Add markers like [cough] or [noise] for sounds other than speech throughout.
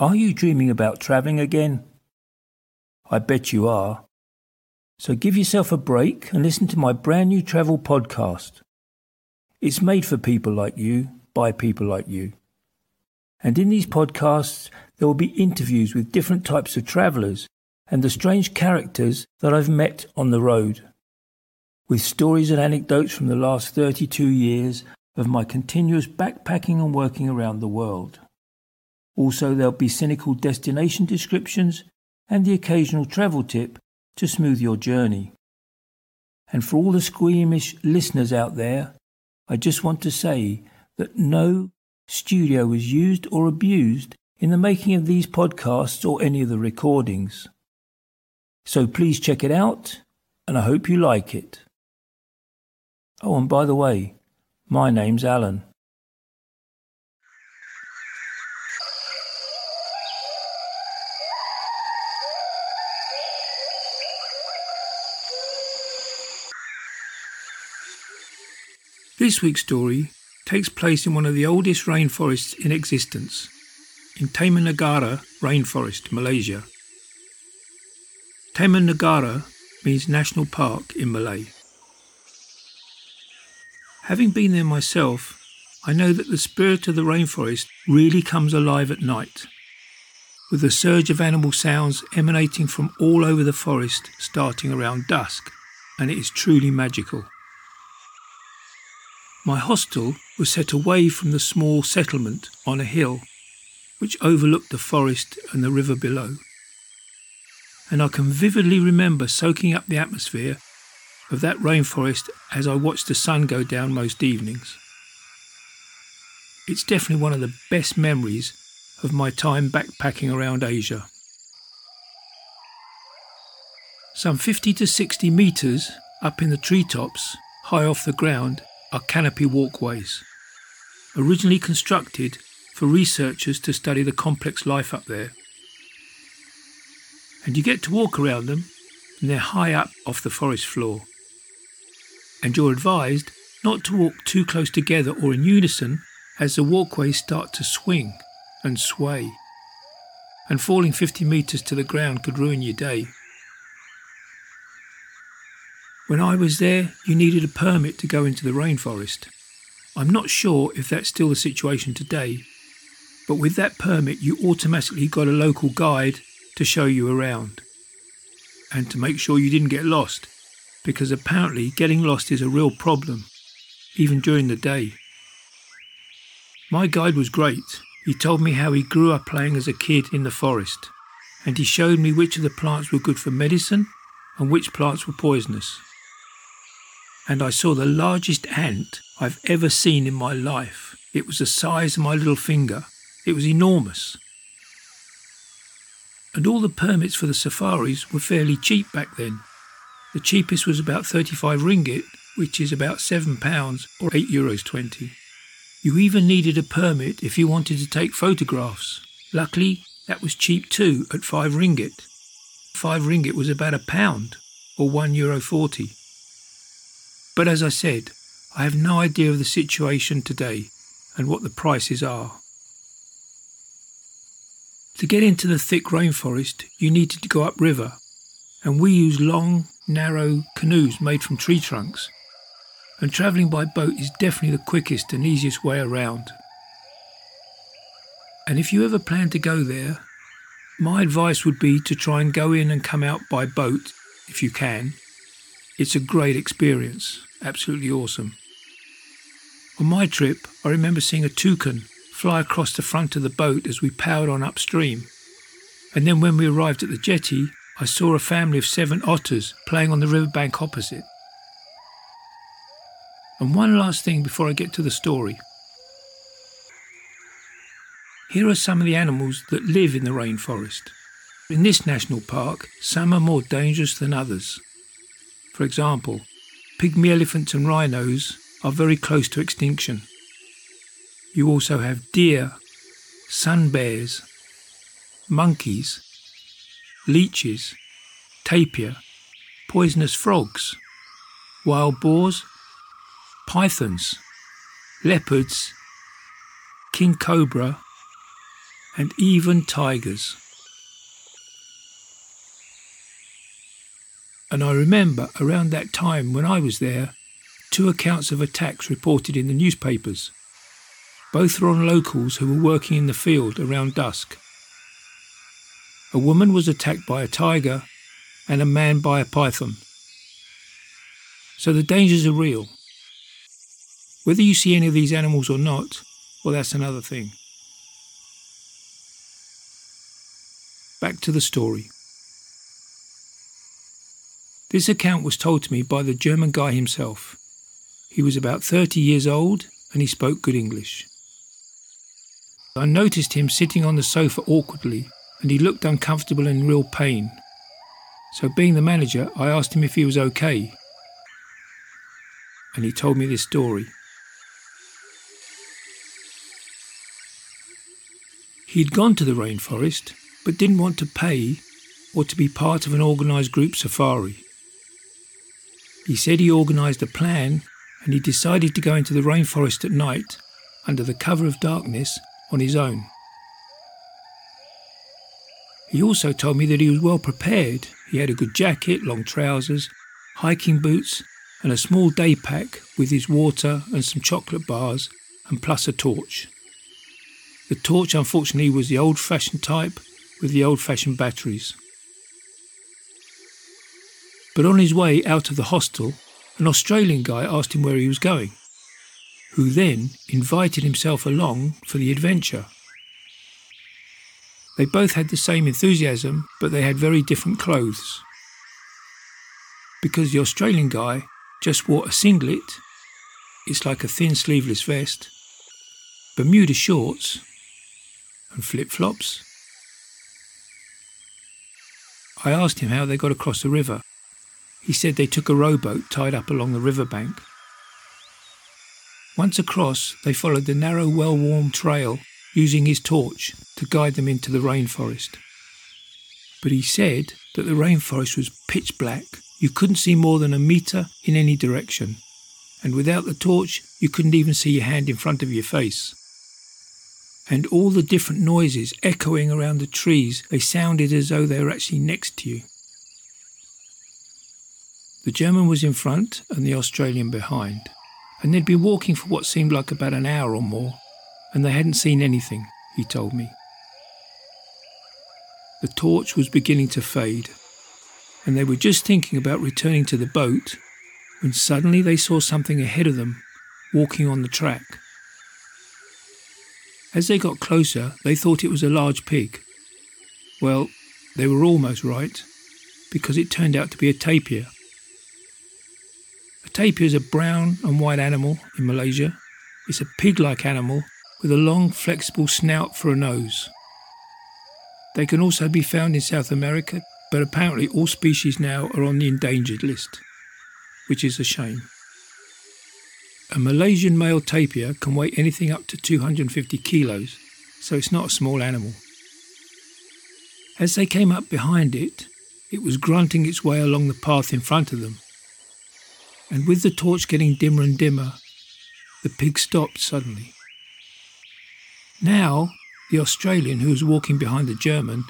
Are you dreaming about travelling again? I bet you are. So give yourself a break and listen to my brand new travel podcast. It's made for people like you, by people like you. And in these podcasts, there will be interviews with different types of travellers and the strange characters that I've met on the road. With stories and anecdotes from the last 32 years of my continuous backpacking and working around the world. Also, there'll be cynical destination descriptions and the occasional travel tip to smooth your journey. And for all the squeamish listeners out there, I just want to say that no studio was used or abused in the making of these podcasts or any of the recordings. So please check it out, and I hope you like it. Oh, and by the way, my name's Alan. This week's story takes place in one of the oldest rainforests in existence, in Taman Negara Rainforest, Malaysia. Taman Negara means national park in Malay. Having been there myself, I know that the spirit of the rainforest really comes alive at night, with a surge of animal sounds emanating from all over the forest starting around dusk, and it is truly magical. My hostel was set away from the small settlement on a hill which overlooked the forest and the river below. And I can vividly remember soaking up the atmosphere of that rainforest as I watched the sun go down most evenings. It's definitely one of the best memories of my time backpacking around Asia. Some 50 to 60 metres up in the treetops, high off the ground, are canopy walkways, originally constructed for researchers to study the complex life up there. And you get to walk around them, and they're high up off the forest floor. And you're advised not to walk too close together or in unison as the walkways start to swing and sway. And falling 50 metres to the ground could ruin your day. When I was there, you needed a permit to go into the rainforest. I'm not sure if that's still the situation today, but with that permit, you automatically got a local guide to show you around and to make sure you didn't get lost, because apparently getting lost is a real problem, even during the day. My guide was great. He told me how he grew up playing as a kid in the forest, and he showed me which of the plants were good for medicine and which plants were poisonous and I saw the largest ant I've ever seen in my life. It was the size of my little finger. It was enormous. And all the permits for the safaris were fairly cheap back then. The cheapest was about 35 ringgit, which is about £7 or 8 euros 20. You even needed a permit if you wanted to take photographs. Luckily, that was cheap too at 5 ringgit. 5 ringgit was about a pound or 1 euro 40. But as I said, I have no idea of the situation today and what the prices are. To get into the thick rainforest, you needed to go upriver, and we used long, narrow canoes made from tree trunks. And travelling by boat is definitely the quickest and easiest way around. And if you ever plan to go there, my advice would be to try and go in and come out by boat if you can. It's a great experience absolutely awesome. On my trip, I remember seeing a toucan fly across the front of the boat as we powered on upstream. And then when we arrived at the jetty, I saw a family of seven otters playing on the riverbank opposite. And one last thing before I get to the story. Here are some of the animals that live in the rainforest. In this national park, some are more dangerous than others. For example, pygmy elephants and rhinos are very close to extinction. You also have deer, sun bears, monkeys, leeches, tapir, poisonous frogs, wild boars, pythons, leopards, king cobra, and even tigers. And I remember around that time when I was there, two accounts of attacks reported in the newspapers. Both were on locals who were working in the field around dusk. A woman was attacked by a tiger and a man by a python. So the dangers are real. Whether you see any of these animals or not, well, that's another thing. Back to the story. This account was told to me by the German guy himself. He was about 30 years old and he spoke good English. I noticed him sitting on the sofa awkwardly and he looked uncomfortable and in real pain. So, being the manager, I asked him if he was okay. And he told me this story. He'd gone to the rainforest, but didn't want to pay or to be part of an organised group safari. He said he organised a plan and he decided to go into the rainforest at night under the cover of darkness on his own. He also told me that he was well prepared. He had a good jacket, long trousers, hiking boots, and a small day pack with his water and some chocolate bars, and plus a torch. The torch, unfortunately, was the old fashioned type with the old fashioned batteries. But on his way out of the hostel, an Australian guy asked him where he was going, who then invited himself along for the adventure. They both had the same enthusiasm, but they had very different clothes. Because the Australian guy just wore a singlet, it's like a thin sleeveless vest, Bermuda shorts, and flip flops. I asked him how they got across the river. He said they took a rowboat tied up along the riverbank. Once across, they followed the narrow, well worn trail using his torch to guide them into the rainforest. But he said that the rainforest was pitch black. You couldn't see more than a metre in any direction, and without the torch, you couldn't even see your hand in front of your face. And all the different noises echoing around the trees, they sounded as though they were actually next to you. The German was in front and the Australian behind, and they'd been walking for what seemed like about an hour or more and they hadn't seen anything, he told me. The torch was beginning to fade, and they were just thinking about returning to the boat when suddenly they saw something ahead of them walking on the track. As they got closer, they thought it was a large pig. Well, they were almost right, because it turned out to be a tapir. A tapir is a brown and white animal in Malaysia. It's a pig like animal with a long, flexible snout for a nose. They can also be found in South America, but apparently all species now are on the endangered list, which is a shame. A Malaysian male tapir can weigh anything up to 250 kilos, so it's not a small animal. As they came up behind it, it was grunting its way along the path in front of them. And with the torch getting dimmer and dimmer, the pig stopped suddenly. Now, the Australian who was walking behind the German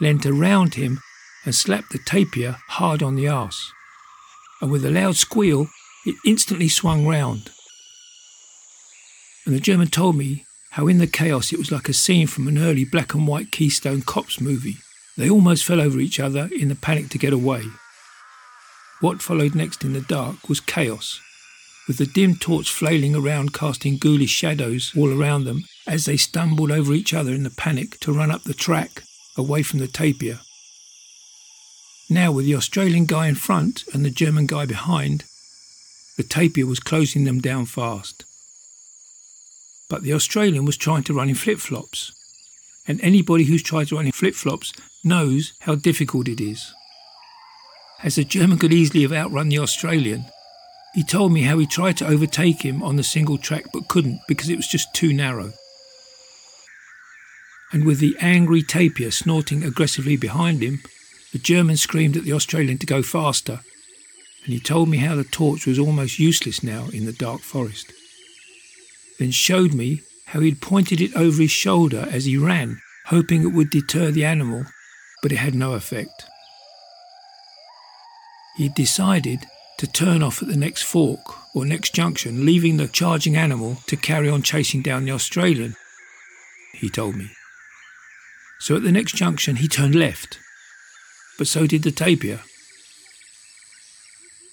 leant around him and slapped the tapir hard on the arse. And with a loud squeal, it instantly swung round. And the German told me how in the chaos it was like a scene from an early black and white Keystone Cops movie. They almost fell over each other in the panic to get away. What followed next in the dark was chaos, with the dim torch flailing around casting ghoulish shadows all around them as they stumbled over each other in the panic to run up the track away from the tapir. Now, with the Australian guy in front and the German guy behind, the tapir was closing them down fast. But the Australian was trying to run in flip flops, and anybody who's tried to run in flip flops knows how difficult it is. As the German could easily have outrun the Australian, he told me how he tried to overtake him on the single track but couldn't because it was just too narrow and with the angry tapir snorting aggressively behind him, the German screamed at the Australian to go faster, and he told me how the torch was almost useless now in the dark forest. Then showed me how he'd pointed it over his shoulder as he ran, hoping it would deter the animal, but it had no effect. He decided to turn off at the next fork or next junction, leaving the charging animal to carry on chasing down the Australian, he told me. So at the next junction, he turned left, but so did the tapir.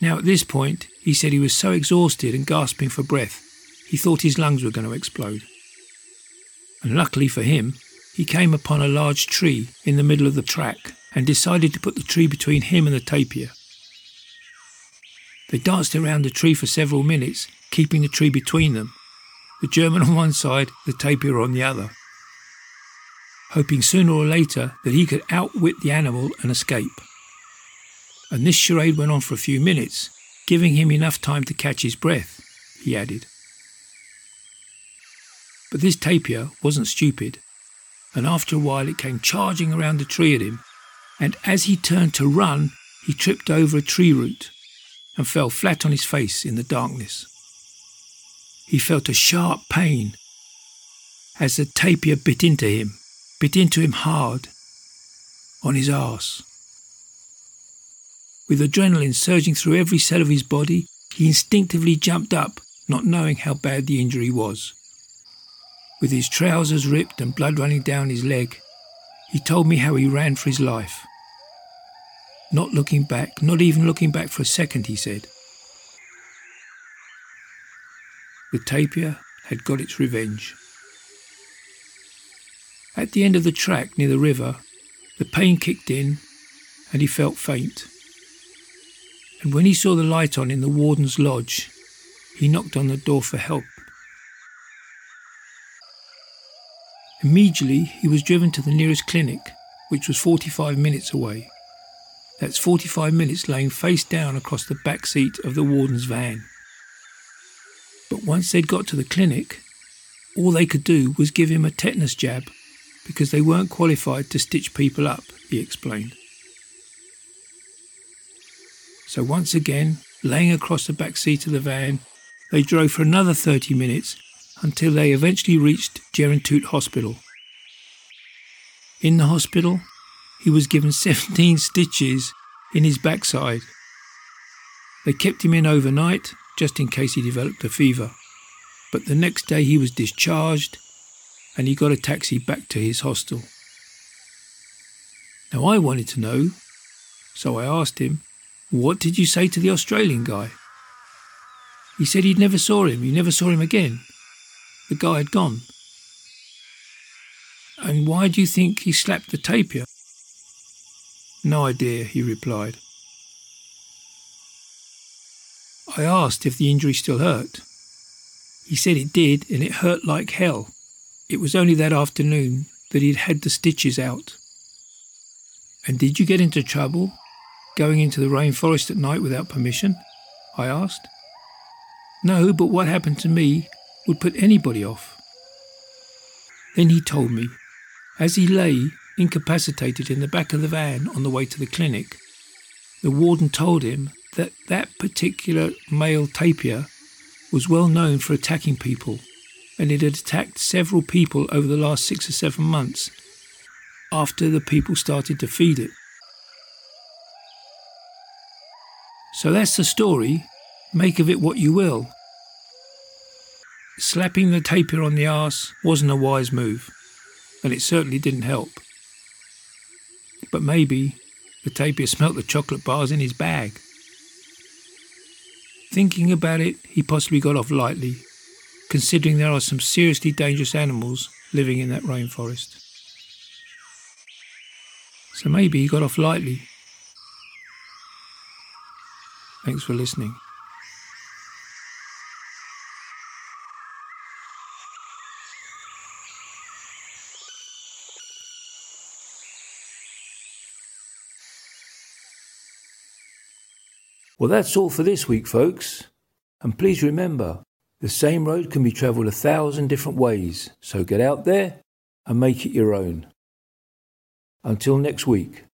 Now, at this point, he said he was so exhausted and gasping for breath, he thought his lungs were going to explode. And luckily for him, he came upon a large tree in the middle of the track and decided to put the tree between him and the tapir. They danced around the tree for several minutes, keeping the tree between them, the German on one side, the tapir on the other, hoping sooner or later that he could outwit the animal and escape. And this charade went on for a few minutes, giving him enough time to catch his breath, he added. But this tapir wasn't stupid, and after a while it came charging around the tree at him, and as he turned to run, he tripped over a tree root and fell flat on his face in the darkness. He felt a sharp pain as the tapir bit into him, bit into him hard, on his arse. With adrenaline surging through every cell of his body, he instinctively jumped up, not knowing how bad the injury was. With his trousers ripped and blood running down his leg, he told me how he ran for his life. Not looking back, not even looking back for a second, he said. The tapir had got its revenge. At the end of the track near the river, the pain kicked in and he felt faint. And when he saw the light on in the warden's lodge, he knocked on the door for help. Immediately, he was driven to the nearest clinic, which was 45 minutes away. That's 45 minutes laying face down across the back seat of the warden's van. But once they'd got to the clinic, all they could do was give him a tetanus jab because they weren't qualified to stitch people up, he explained. So once again, laying across the back seat of the van, they drove for another 30 minutes until they eventually reached Jerantut Hospital. In the hospital, he was given [laughs] 17 stitches in his backside. They kept him in overnight just in case he developed a fever. But the next day he was discharged and he got a taxi back to his hostel. Now I wanted to know, so I asked him, What did you say to the Australian guy? He said he'd never saw him, he never saw him again. The guy had gone. And why do you think he slapped the tapir? No idea, he replied. I asked if the injury still hurt. He said it did, and it hurt like hell. It was only that afternoon that he'd had the stitches out. And did you get into trouble going into the rainforest at night without permission? I asked. No, but what happened to me would put anybody off. Then he told me, as he lay incapacitated in the back of the van on the way to the clinic. The warden told him that that particular male tapir was well known for attacking people, and it had attacked several people over the last six or seven months after the people started to feed it. So that's the story. Make of it what you will. Slapping the tapir on the arse wasn't a wise move, and it certainly didn't help. But maybe the tapir smelt the chocolate bars in his bag. Thinking about it, he possibly got off lightly, considering there are some seriously dangerous animals living in that rainforest. So maybe he got off lightly. Thanks for listening. Well, that's all for this week, folks. And please remember, the same road can be travelled a thousand different ways, so get out there and make it your own. Until next week.